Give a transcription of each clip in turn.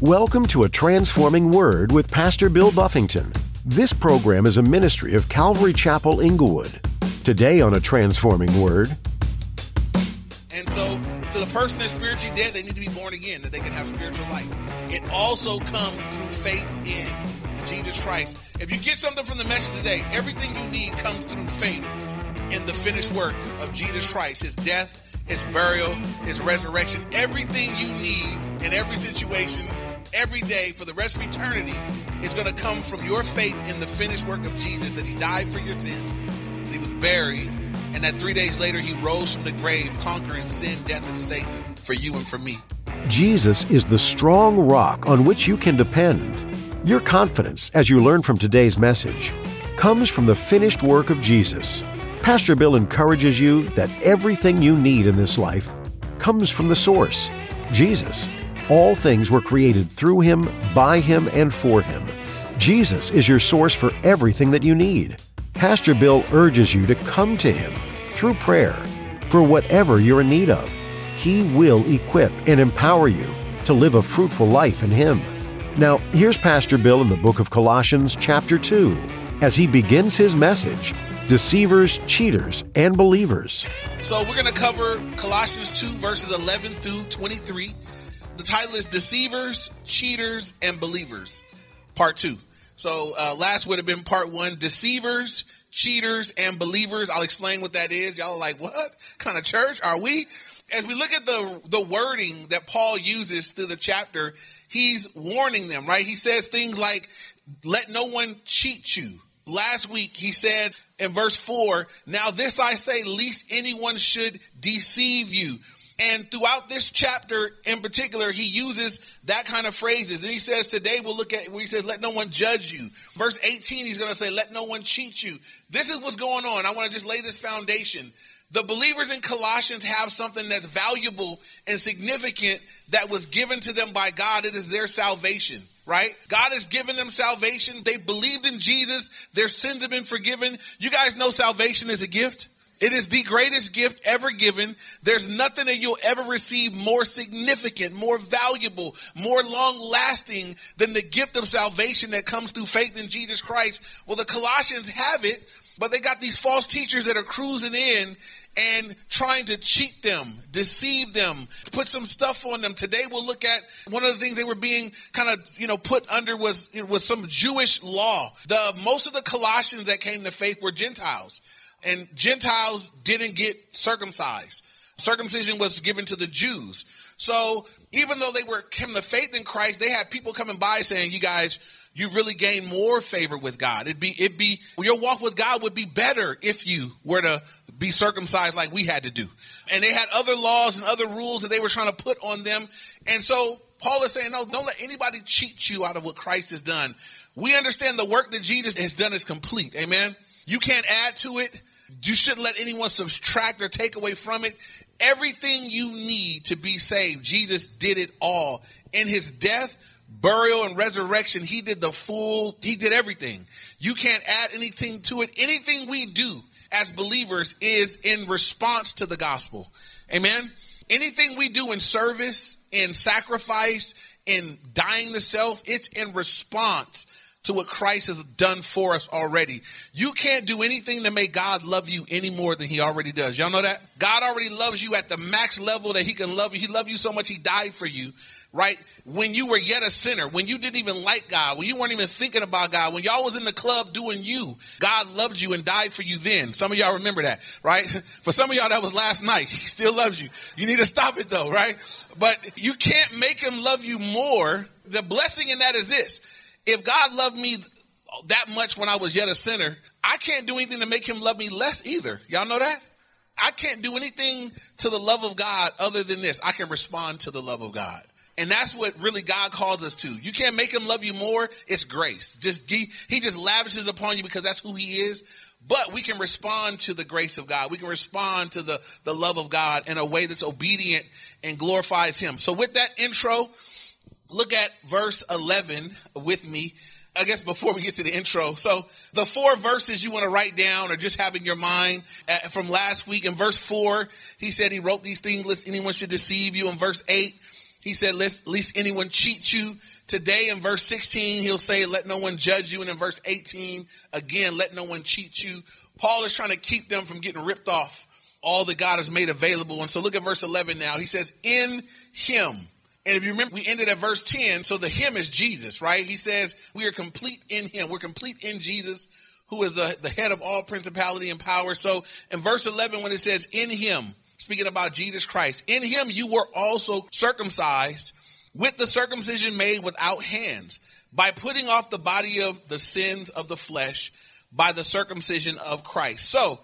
Welcome to a Transforming Word with Pastor Bill Buffington. This program is a ministry of Calvary Chapel Inglewood. Today on a Transforming Word. And so, to the person that's spiritually dead, they need to be born again, that they can have spiritual life. It also comes through faith in Jesus Christ. If you get something from the message today, everything you need comes through faith in the finished work of Jesus Christ, his death, his burial, his resurrection. Everything you need in every situation every day for the rest of eternity is going to come from your faith in the finished work of Jesus, that he died for your sins, that he was buried, and that three days later he rose from the grave, conquering sin, death, and Satan for you and for me. Jesus is the strong rock on which you can depend. Your confidence, as you learn from today's message, comes from the finished work of Jesus. Pastor Bill encourages you that everything you need in this life comes from the source, Jesus. All things were created through him, by him, and for him. Jesus is your source for everything that you need. Pastor Bill urges you to come to him through prayer for whatever you're in need of. He will equip and empower you to live a fruitful life in him. Now, here's Pastor Bill in the book of Colossians, chapter 2, as he begins his message Deceivers, Cheaters, and Believers. So, we're going to cover Colossians 2, verses 11 through 23. The title is Deceivers, Cheaters, and Believers, Part 2. So uh, last would have been Part 1 Deceivers, Cheaters, and Believers. I'll explain what that is. Y'all are like, what kind of church are we? As we look at the, the wording that Paul uses through the chapter, he's warning them, right? He says things like, let no one cheat you. Last week, he said in verse 4, Now this I say, least anyone should deceive you. And throughout this chapter in particular, he uses that kind of phrases. And he says, Today we'll look at where he says, Let no one judge you. Verse 18, he's going to say, Let no one cheat you. This is what's going on. I want to just lay this foundation. The believers in Colossians have something that's valuable and significant that was given to them by God. It is their salvation right? God has given them salvation. They believed in Jesus. Their sins have been forgiven. You guys know salvation is a gift. It is the greatest gift ever given. There's nothing that you'll ever receive more significant, more valuable, more long lasting than the gift of salvation that comes through faith in Jesus Christ. Well, the Colossians have it, but they got these false teachers that are cruising in and trying to cheat them, deceive them, put some stuff on them. Today we'll look at one of the things they were being kind of, you know, put under was was some Jewish law. The most of the Colossians that came to faith were Gentiles and Gentiles didn't get circumcised. Circumcision was given to the Jews. So even though they were came to faith in Christ, they had people coming by saying, "You guys, you really gain more favor with God. It'd be it'd be your walk with God would be better if you were to be circumcised like we had to do." And they had other laws and other rules that they were trying to put on them. And so Paul is saying, "No, don't let anybody cheat you out of what Christ has done." We understand the work that Jesus has done is complete. Amen. You can't add to it. You shouldn't let anyone subtract or take away from it. Everything you need to be saved, Jesus did it all. In his death, burial, and resurrection, he did the full, he did everything. You can't add anything to it. Anything we do as believers is in response to the gospel. Amen. Anything we do in service, in sacrifice, in dying to self, it's in response to what Christ has done for us already. You can't do anything to make God love you any more than he already does. Y'all know that? God already loves you at the max level that he can love you. He loved you so much he died for you, right? When you were yet a sinner, when you didn't even like God, when you weren't even thinking about God, when y'all was in the club doing you, God loved you and died for you then. Some of y'all remember that, right? For some of y'all that was last night. He still loves you. You need to stop it though, right? But you can't make him love you more. The blessing in that is this if God loved me that much when I was yet a sinner, I can't do anything to make him love me less either. Y'all know that? I can't do anything to the love of God other than this. I can respond to the love of God. And that's what really God calls us to. You can't make him love you more. It's grace. Just he, he just lavishes upon you because that's who he is. But we can respond to the grace of God. We can respond to the, the love of God in a way that's obedient and glorifies him. So with that intro, look at verse 11 with me. I guess before we get to the intro. So the four verses you want to write down or just have in your mind uh, from last week. In verse four, he said he wrote these things lest anyone should deceive you. In verse eight, He said, Let least anyone cheat you. Today in verse 16, he'll say, Let no one judge you. And in verse 18, again, let no one cheat you. Paul is trying to keep them from getting ripped off all that God has made available. And so look at verse 11 now. He says, In him. And if you remember, we ended at verse 10. So the him is Jesus, right? He says, We are complete in him. We're complete in Jesus, who is the, the head of all principality and power. So in verse 11, when it says, In him, speaking about Jesus Christ, in him you were also circumcised with the circumcision made without hands, by putting off the body of the sins of the flesh by the circumcision of Christ. So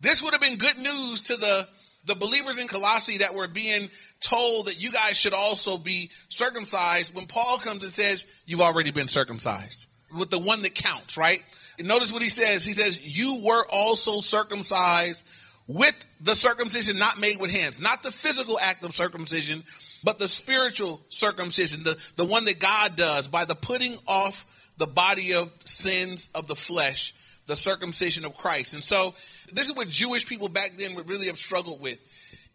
this would have been good news to the, the believers in Colossae that were being told that you guys should also be circumcised when Paul comes and says, You've already been circumcised with the one that counts, right? And notice what he says. He says, You were also circumcised with the circumcision not made with hands, not the physical act of circumcision, but the spiritual circumcision, the, the one that God does by the putting off the body of sins of the flesh, the circumcision of Christ. And so this is what Jewish people back then would really have struggled with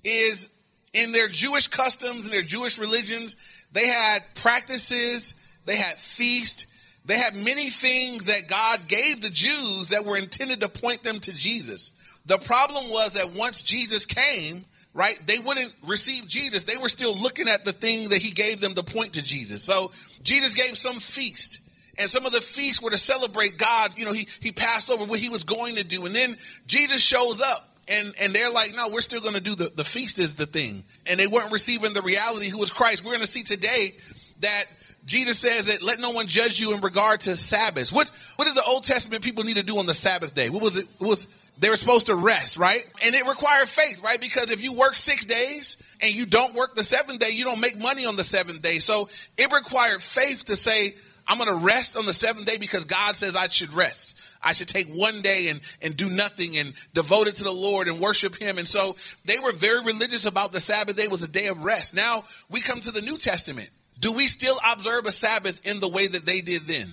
is in their Jewish customs and their Jewish religions, they had practices, they had feasts, they had many things that God gave the Jews that were intended to point them to Jesus. The problem was that once Jesus came, right, they wouldn't receive Jesus. They were still looking at the thing that he gave them to point to Jesus. So Jesus gave some feast. And some of the feasts were to celebrate God. You know, he, he passed over what he was going to do. And then Jesus shows up and, and they're like, no, we're still going to do the, the feast is the thing. And they weren't receiving the reality who was Christ. We're going to see today that Jesus says that let no one judge you in regard to Sabbath. What, what did the Old Testament people need to do on the Sabbath day? What was it? it was they were supposed to rest, right? And it required faith, right? Because if you work six days and you don't work the seventh day, you don't make money on the seventh day. So it required faith to say, I'm going to rest on the seventh day because God says I should rest. I should take one day and, and do nothing and devote it to the Lord and worship Him. And so they were very religious about the Sabbath day was a day of rest. Now we come to the New Testament. Do we still observe a Sabbath in the way that they did then?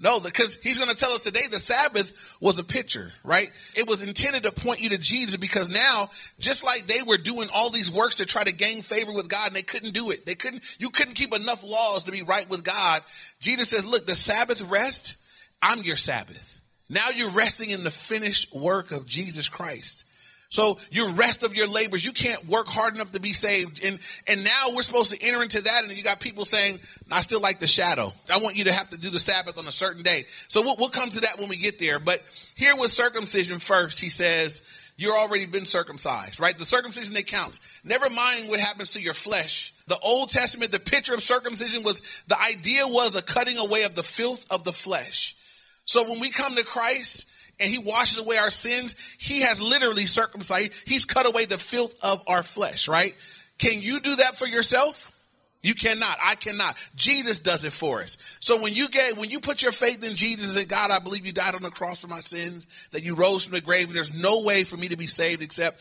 No, because he's going to tell us today the Sabbath was a picture, right? It was intended to point you to Jesus because now, just like they were doing all these works to try to gain favor with God and they couldn't do it. They couldn't, you couldn't keep enough laws to be right with God. Jesus says, look, the Sabbath rest, I'm your Sabbath. Now you're resting in the finished work of Jesus Christ. So your rest of your labors, you can't work hard enough to be saved. And and now we're supposed to enter into that, and you got people saying, I still like the shadow. I want you to have to do the Sabbath on a certain day. So we'll, we'll come to that when we get there. But here with circumcision first, he says, you're already been circumcised, right? The circumcision that counts. Never mind what happens to your flesh. The Old Testament, the picture of circumcision was the idea was a cutting away of the filth of the flesh. So when we come to Christ, and he washes away our sins, he has literally circumcised. He's cut away the filth of our flesh, right? Can you do that for yourself? You cannot. I cannot. Jesus does it for us. So when you get when you put your faith in Jesus and God, I believe you died on the cross for my sins, that you rose from the grave, and there's no way for me to be saved except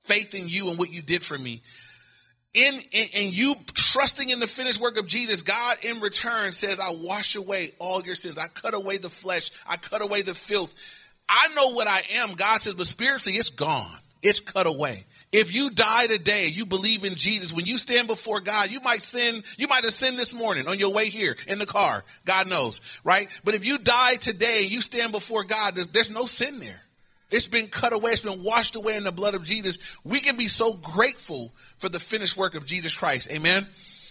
faith in you and what you did for me. In, in you trusting in the finished work of Jesus, God in return says, I wash away all your sins. I cut away the flesh. I cut away the filth. I know what I am. God says, but spiritually, it's gone. It's cut away. If you die today, you believe in Jesus, when you stand before God, you might sin, you might have sinned this morning on your way here in the car. God knows, right? But if you die today you stand before God, there's, there's no sin there. It's been cut away. It's been washed away in the blood of Jesus. We can be so grateful for the finished work of Jesus Christ. Amen.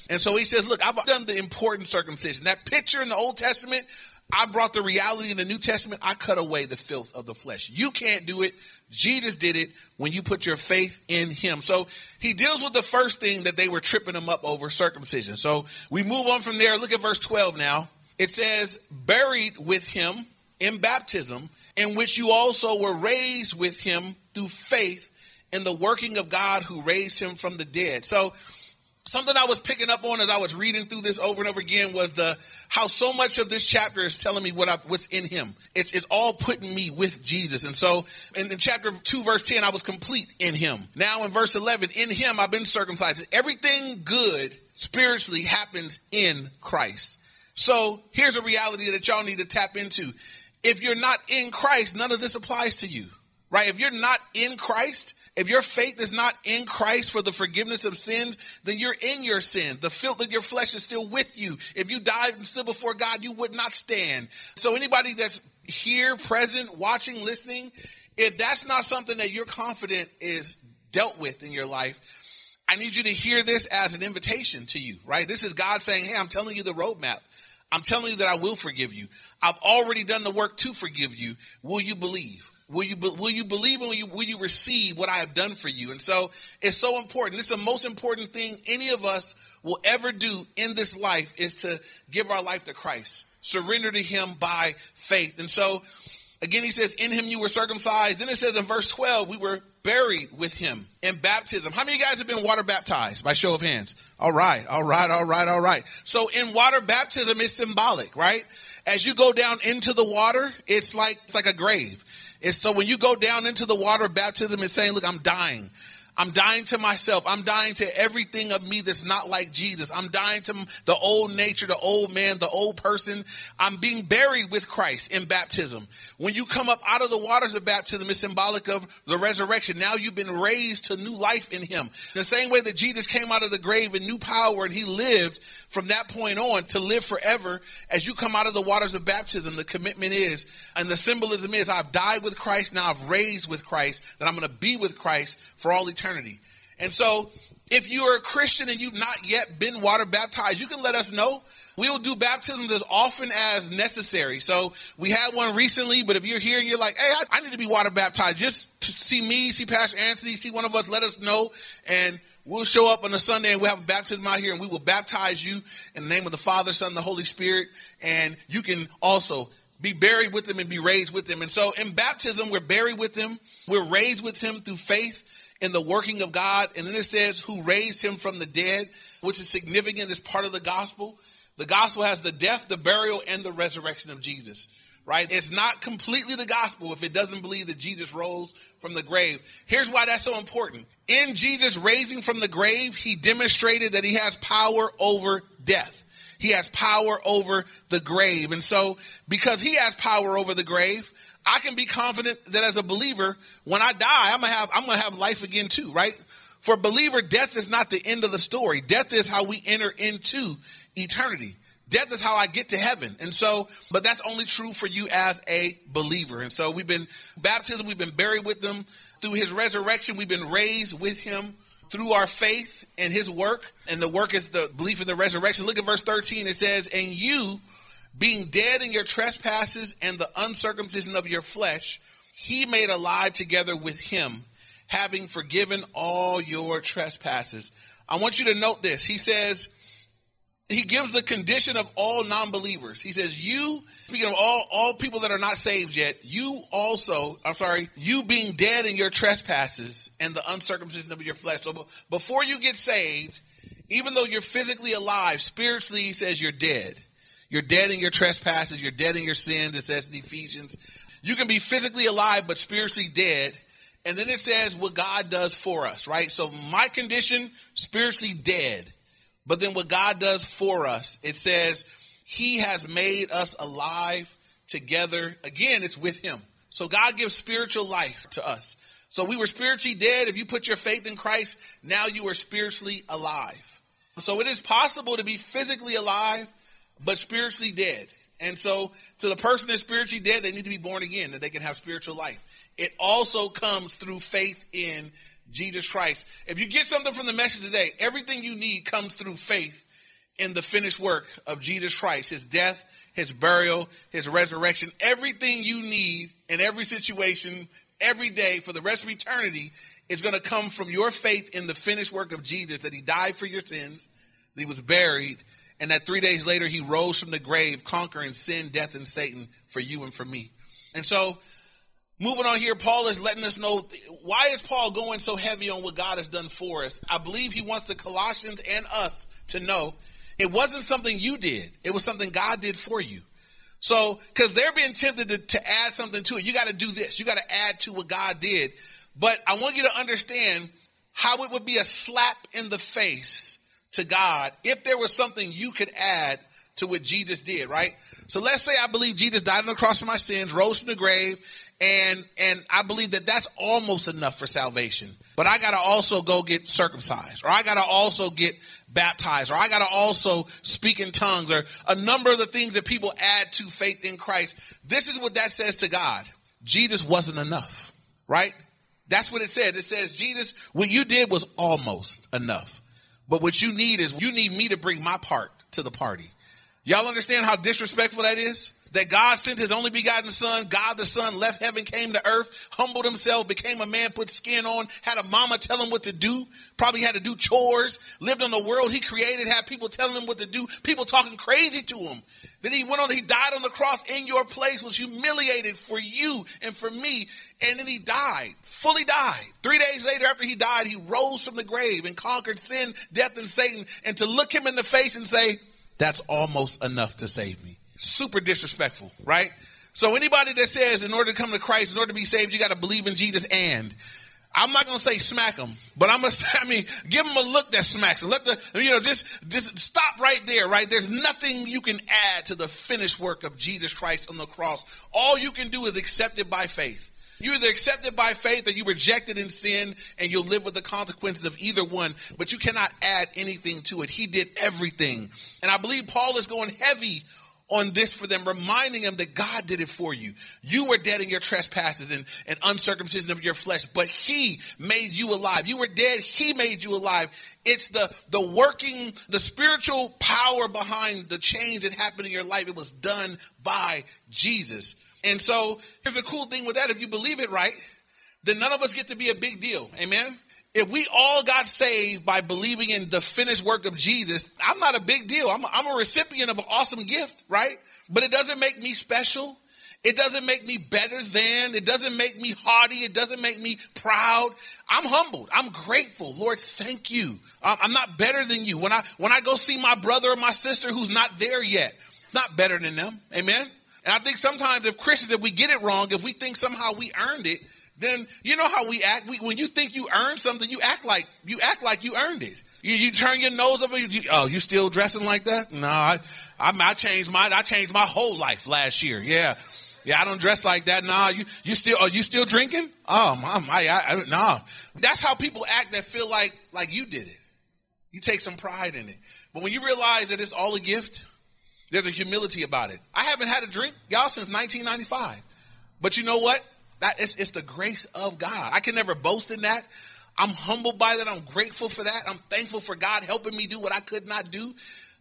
And so he says, look, I've done the important circumcision. That picture in the Old Testament I brought the reality in the New Testament. I cut away the filth of the flesh. You can't do it. Jesus did it when you put your faith in him. So he deals with the first thing that they were tripping him up over circumcision. So we move on from there. Look at verse 12 now. It says, buried with him in baptism, in which you also were raised with him through faith in the working of God who raised him from the dead. So something I was picking up on as I was reading through this over and over again was the how so much of this chapter is telling me what I, what's in him. It's, it's all putting me with Jesus. And so in, in chapter 2, verse 10, I was complete in him. Now in verse 11, in him I've been circumcised. Everything good spiritually happens in Christ. So here's a reality that y'all need to tap into. If you're not in Christ, none of this applies to you. Right? If you're not in Christ, if your faith is not in Christ for the forgiveness of sins, then you're in your sin. The filth of your flesh is still with you. If you died and stood before God, you would not stand. So anybody that's here, present, watching, listening, if that's not something that you're confident is dealt with in your life, I need you to hear this as an invitation to you, right? This is God saying, Hey, I'm telling you the roadmap. I'm telling you that I will forgive you. I've already done the work to forgive you. Will you believe? Will you will you believe and will you, will you receive what I have done for you? And so it's so important. It's the most important thing any of us will ever do in this life is to give our life to Christ, surrender to Him by faith. And so again, He says, "In Him you were circumcised." Then it says in verse twelve, we were buried with Him in baptism. How many of you guys have been water baptized? By show of hands. All right, all right, all right, all right. So in water baptism is symbolic, right? As you go down into the water, it's like it's like a grave. It's so when you go down into the water of baptism, it's saying, look, I'm dying. I'm dying to myself. I'm dying to everything of me that's not like Jesus. I'm dying to the old nature, the old man, the old person. I'm being buried with Christ in baptism. When you come up out of the waters of baptism, it's symbolic of the resurrection. Now you've been raised to new life in Him. The same way that Jesus came out of the grave in new power and He lived from that point on to live forever. As you come out of the waters of baptism, the commitment is, and the symbolism is, I've died with Christ, now I've raised with Christ, that I'm going to be with Christ for all eternity. And so, if you are a Christian and you've not yet been water baptized, you can let us know. We'll do baptisms as often as necessary. So we had one recently, but if you're here and you're like, hey, I, I need to be water baptized, just see me, see Pastor Anthony, see one of us, let us know. And we'll show up on a Sunday and we'll have a baptism out here and we will baptize you in the name of the Father, Son, and the Holy Spirit. And you can also be buried with them and be raised with them. And so in baptism, we're buried with him. We're raised with him through faith in the working of God. And then it says, who raised him from the dead, which is significant as part of the gospel. The gospel has the death, the burial, and the resurrection of Jesus, right? It's not completely the gospel if it doesn't believe that Jesus rose from the grave. Here's why that's so important. In Jesus raising from the grave, he demonstrated that he has power over death. He has power over the grave. And so, because he has power over the grave, I can be confident that as a believer, when I die, I'm gonna have I'm gonna have life again too, right? For believer, death is not the end of the story. Death is how we enter into eternity. Death is how I get to heaven. And so, but that's only true for you as a believer. And so we've been baptism, we've been buried with them. Through his resurrection, we've been raised with him through our faith and his work. And the work is the belief in the resurrection. Look at verse 13. It says, And you, being dead in your trespasses and the uncircumcision of your flesh, he made alive together with him, having forgiven all your trespasses. I want you to note this. He says, he gives the condition of all non-believers. He says, you, speaking of all, all people that are not saved yet, you also, I'm sorry, you being dead in your trespasses and the uncircumcision of your flesh. So before you get saved, even though you're physically alive, spiritually, he says you're dead. You're dead in your trespasses. You're dead in your sins. It says in Ephesians. You can be physically alive, but spiritually dead. And then it says what God does for us, right? So my condition, spiritually dead but then what God does for us, it says, He has made us alive together. Again, it's with Him. So God gives spiritual life to us. So we were spiritually dead. If you put your faith in Christ, now you are spiritually alive. So it is possible to be physically alive, but spiritually dead. And so to the person that's spiritually dead, they need to be born again, that they can have spiritual life. It also comes through faith in Jesus Christ. If you get something from the message today, everything you need comes through faith in the finished work of Jesus Christ, his death, his burial, his resurrection. Everything you need in every situation, every day for the rest of eternity is going to come from your faith in the finished work of Jesus, that he died for your sins, that he was buried, and that three days later he rose from the grave, conquering sin, death, and Satan for you and for me. And so Moving on here, Paul is letting us know why is Paul going so heavy on what God has done for us? I believe he wants the Colossians and us to know it wasn't something you did. It was something God did for you. So, because they're being tempted to, to add something to it. You got to do this. You got to add to what God did. But I want you to understand how it would be a slap in the face to God if there was something you could add to what Jesus did, right? So let's say I believe Jesus died on the cross for my sins, rose from the grave, And and I believe that that's almost enough for salvation. But I got to also go get circumcised, or I got to also get baptized, or I got to also speak in tongues, or a number of the things that people add to faith in Christ. This is what that says to God. Jesus wasn't enough, right? That's what it says. It says, Jesus, what you did was almost enough. But what you need is you need me to bring my part to the party. Y'all understand how disrespectful that is? That God sent his only begotten son, God the son left heaven, came to earth, humbled himself, became a man, put skin on, had a mama tell him what to do, probably had to do chores, lived in the world he created, had people telling him what to do, people talking crazy to him. Then he went on, he died on the cross in your place, was humiliated for you and for me, and then he died, fully died. Three days later, after he died, he rose from the grave and conquered sin, death, and Satan, and to look him in the face and say, that's almost enough to save me. Super disrespectful, right? So anybody that says in order to come to Christ, in order to be saved, you got to believe in Jesus and I'm not gonna say smack them, but I'm gonna say, I mean, give them a look that smacks them. Let the, you know, just, just stop right there, right? There's nothing you can add to the finished work of Jesus Christ on the cross. All you can do is accept it by faith. You either accept it by faith or you reject it in sin and you'll live with the consequences of either one, but you cannot add anything to it. He did everything. And I believe Paul is going heavy on this for them, reminding them that God did it for you. You were dead in your trespasses and, and uncircumcision of your flesh, but He made you alive. You were dead, He made you alive. It's the, the working, the spiritual power behind the change that happened in your life. It was done by Jesus. And so here's the cool thing with that. If you believe it right, then none of us get to be a big deal. Amen. If we all got saved by believing in the finished work of Jesus, I'm not a big deal. I'm a, I'm a recipient of an awesome gift, right? But it doesn't make me special. It doesn't make me better than. It doesn't make me haughty. It doesn't make me proud. I'm humbled. I'm grateful. Lord, thank you. I'm not better than you. When I when I go see my brother or my sister who's not there yet, not better than them. Amen. And I think sometimes if Christians, if we get it wrong, if we think somehow we earned it, then you know how we act. We, when you think you earned something, you act like you act like you earned it. You, you turn your nose up. You, oh, you still dressing like that? No, I, I, I changed my I changed my whole life last year. Yeah, yeah, I don't dress like that. Nah, you you still are you still drinking? Oh, mom, I, I, I nah. That's how people act that feel like like you did it. You take some pride in it. But when you realize that it's all a gift, there's a humility about it. I haven't had a drink, y'all, since 1995. But you know what? That is it's the grace of God. I can never boast in that. I'm humbled by that. I'm grateful for that. I'm thankful for God helping me do what I could not do.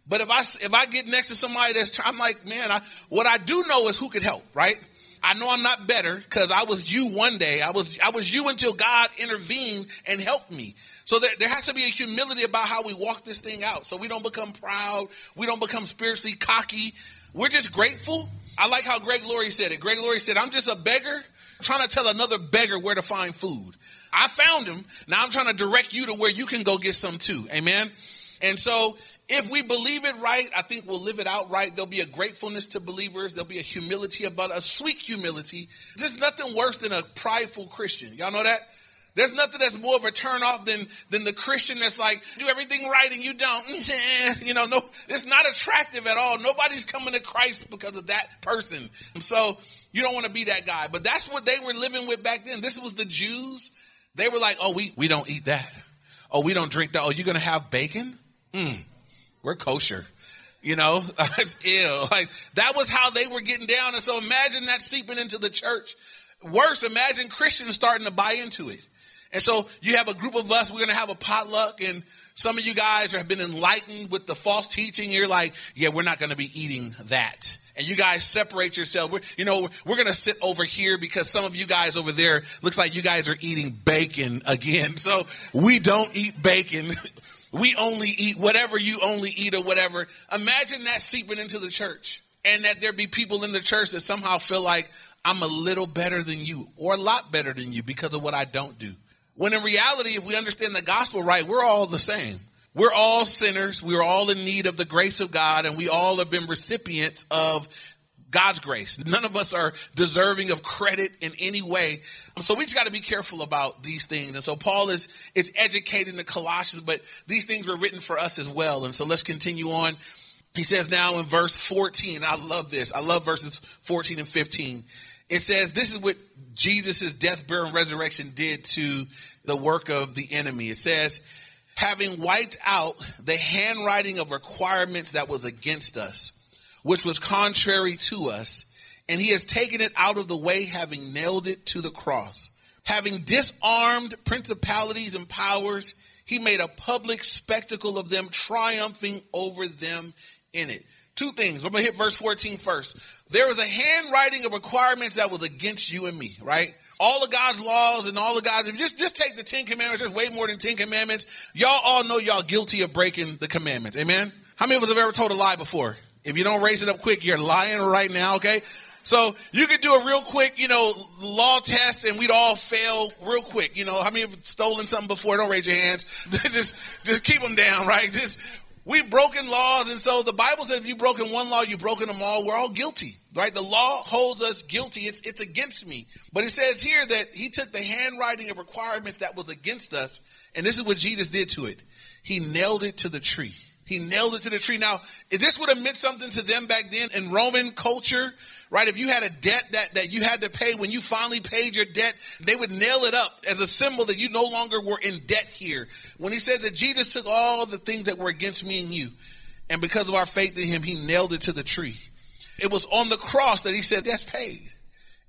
But if I if I get next to somebody that's I'm like, man, I, what I do know is who could help, right? I know I'm not better because I was you one day. I was I was you until God intervened and helped me. So there, there has to be a humility about how we walk this thing out. So we don't become proud. We don't become spiritually cocky. We're just grateful. I like how Greg Laurie said it. Greg Laurie said, I'm just a beggar trying to tell another beggar where to find food. I found him. Now I'm trying to direct you to where you can go get some too. Amen. And so if we believe it right, I think we'll live it out right. There'll be a gratefulness to believers. There'll be a humility about a sweet humility. There's nothing worse than a prideful Christian. Y'all know that? There's nothing that's more of a turnoff than than the Christian that's like do everything right and you don't. you know, no, it's not attractive at all. Nobody's coming to Christ because of that person. So you don't want to be that guy. But that's what they were living with back then. This was the Jews. They were like, oh, we we don't eat that. Oh, we don't drink that. Oh, you're gonna have bacon? Mm, we're kosher. You know, it's ill. Like that was how they were getting down. And so imagine that seeping into the church. Worse, imagine Christians starting to buy into it. And so you have a group of us, we're going to have a potluck, and some of you guys have been enlightened with the false teaching. You're like, yeah, we're not going to be eating that. And you guys separate yourself. We're, you know, we're going to sit over here because some of you guys over there looks like you guys are eating bacon again. So we don't eat bacon. we only eat whatever you only eat or whatever. Imagine that seeping into the church and that there be people in the church that somehow feel like I'm a little better than you or a lot better than you because of what I don't do. When in reality, if we understand the gospel right, we're all the same. We're all sinners. We're all in need of the grace of God, and we all have been recipients of God's grace. None of us are deserving of credit in any way. Um, so we just got to be careful about these things. And so Paul is is educating the Colossians, but these things were written for us as well. And so let's continue on. He says now in verse 14, I love this. I love verses 14 and 15. It says, This is what Jesus' death, burial, and resurrection did to the work of the enemy. It says, having wiped out the handwriting of requirements that was against us, which was contrary to us, and he has taken it out of the way, having nailed it to the cross. Having disarmed principalities and powers, he made a public spectacle of them, triumphing over them in it. Two things. I'm going to hit verse 14 first. There was a handwriting of requirements that was against you and me, right? All of God's laws and all of God's, just, just take the Ten Commandments, there's way more than Ten Commandments. Y'all all know y'all guilty of breaking the commandments. Amen? How many of us have ever told a lie before? If you don't raise it up quick, you're lying right now, okay? So you could do a real quick, you know, law test and we'd all fail real quick. You know, how many have stolen something before? Don't raise your hands. just, just keep them down, right? Just, we've broken laws. And so the Bible says if you've broken one law, you've broken them all. We're all guilty, right? The law holds us guilty. It's, it's against me. But it says here that he took the handwriting of requirements that was against us. And this is what Jesus did to it. He nailed it to the tree. He nailed it to the tree. Now, this would have meant something to them back then in Roman culture, right? If you had a debt that, that you had to pay, when you finally paid your debt, they would nail it up as a symbol that you no longer were in debt here. When he said that Jesus took all the things that were against me and you, and because of our faith in him, he nailed it to the tree. It was on the cross that he said, that's paid.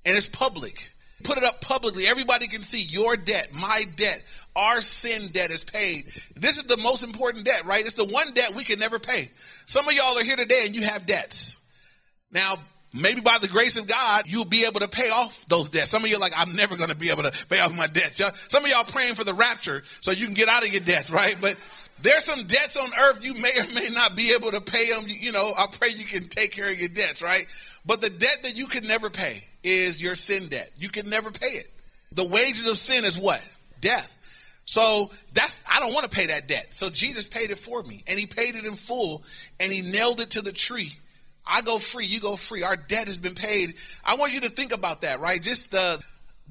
And it's public. Put it up publicly. Everybody can see your debt, my debt, our sin debt is paid. This is the most important debt, right? It's the one debt we can never pay. Some of y'all are here today and you have debts. Now, maybe by the grace of God, you'll be able to pay off those debts. Some of you are like, I'm never going to be able to pay off my debts. Some of y'all praying for the rapture so you can get out of your debts, right? But there's some debts on earth you may or may not be able to pay them. You know, I pray you can take care of your debts, right? But the debt that you can never pay is your sin debt. You can never pay it. The wages of sin is what? Death. So that's I don't want to pay that debt. So Jesus paid it for me, and He paid it in full, and He nailed it to the tree. I go free, you go free. Our debt has been paid. I want you to think about that, right? Just the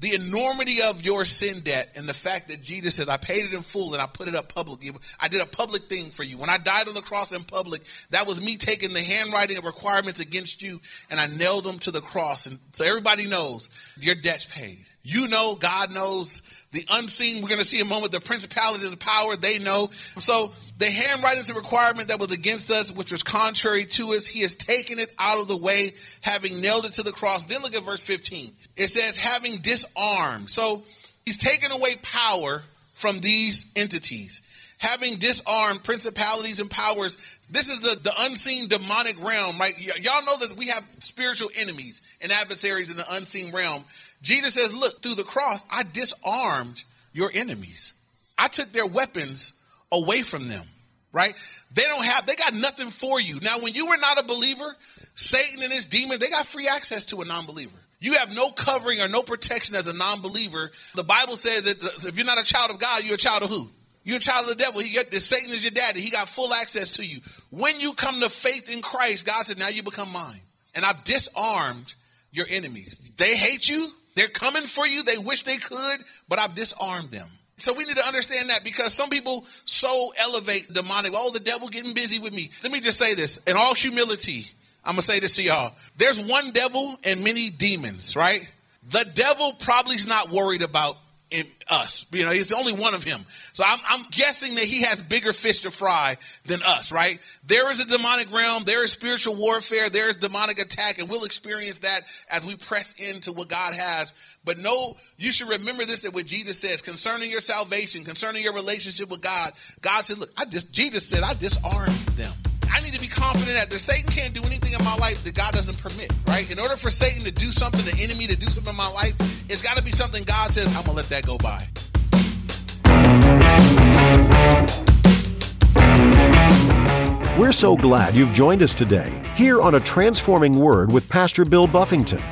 the enormity of your sin debt and the fact that Jesus says, I paid it in full and I put it up publicly. I did a public thing for you. When I died on the cross in public, that was me taking the handwriting of requirements against you and I nailed them to the cross. And so everybody knows your debt's paid. You know, God knows the unseen. We're going to see a moment the principalities, the power, they know. So the handwriting is a requirement that was against us, which was contrary to us. He has taken it out of the way, having nailed it to the cross. Then look at verse 15. It says, having disarmed. So he's taken away power from these entities. Having disarmed principalities and powers, this is the, the unseen demonic realm, right? Y- y'all know that we have spiritual enemies and adversaries in the unseen realm. Jesus says, Look, through the cross, I disarmed your enemies. I took their weapons away from them, right? They don't have, they got nothing for you. Now, when you were not a believer, Satan and his demons, they got free access to a non believer. You have no covering or no protection as a non believer. The Bible says that if you're not a child of God, you're a child of who? You're a child of the devil. He got, Satan is your daddy. He got full access to you. When you come to faith in Christ, God said, now you become mine. And I've disarmed your enemies. They hate you. They're coming for you. They wish they could, but I've disarmed them. So we need to understand that because some people so elevate demonic. Oh, the devil getting busy with me. Let me just say this in all humility. I'm going to say this to y'all. There's one devil and many demons, right? The devil probably is not worried about in us. You know, he's only one of him. So I'm, I'm, guessing that he has bigger fish to fry than us, right? There is a demonic realm, there is spiritual warfare, there is demonic attack, and we'll experience that as we press into what God has. But no, you should remember this that what Jesus says concerning your salvation, concerning your relationship with God. God said, Look, I just Jesus said, I disarmed them. I need to be confident that the Satan can't do anything in my life that God doesn't permit, right? In order for Satan to do something, the enemy to do something in my life, it's got to be something God says, I'm going to let that go by. We're so glad you've joined us today here on A Transforming Word with Pastor Bill Buffington.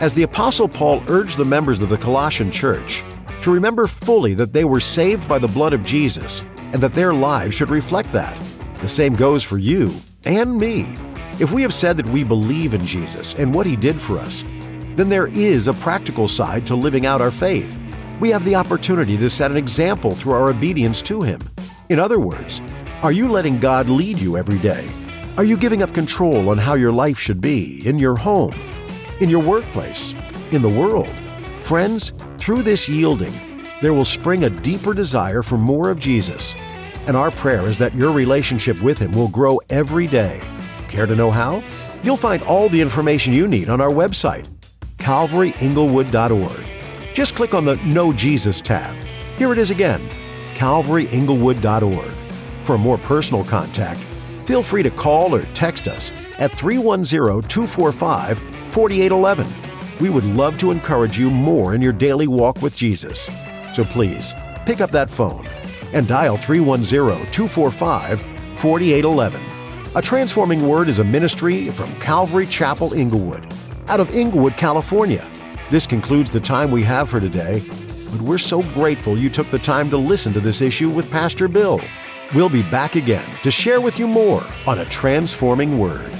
As the Apostle Paul urged the members of the Colossian church to remember fully that they were saved by the blood of Jesus and that their lives should reflect that. The same goes for you and me. If we have said that we believe in Jesus and what he did for us, then there is a practical side to living out our faith. We have the opportunity to set an example through our obedience to him. In other words, are you letting God lead you every day? Are you giving up control on how your life should be in your home, in your workplace, in the world? Friends, through this yielding, there will spring a deeper desire for more of Jesus. And our prayer is that your relationship with Him will grow every day. Care to know how? You'll find all the information you need on our website, calvaryinglewood.org. Just click on the Know Jesus tab. Here it is again calvaryinglewood.org. For more personal contact, feel free to call or text us at 310 245 4811. We would love to encourage you more in your daily walk with Jesus. So please, pick up that phone and dial 310 245 4811. A Transforming Word is a ministry from Calvary Chapel Inglewood, out of Inglewood, California. This concludes the time we have for today, but we're so grateful you took the time to listen to this issue with Pastor Bill. We'll be back again to share with you more on a transforming word.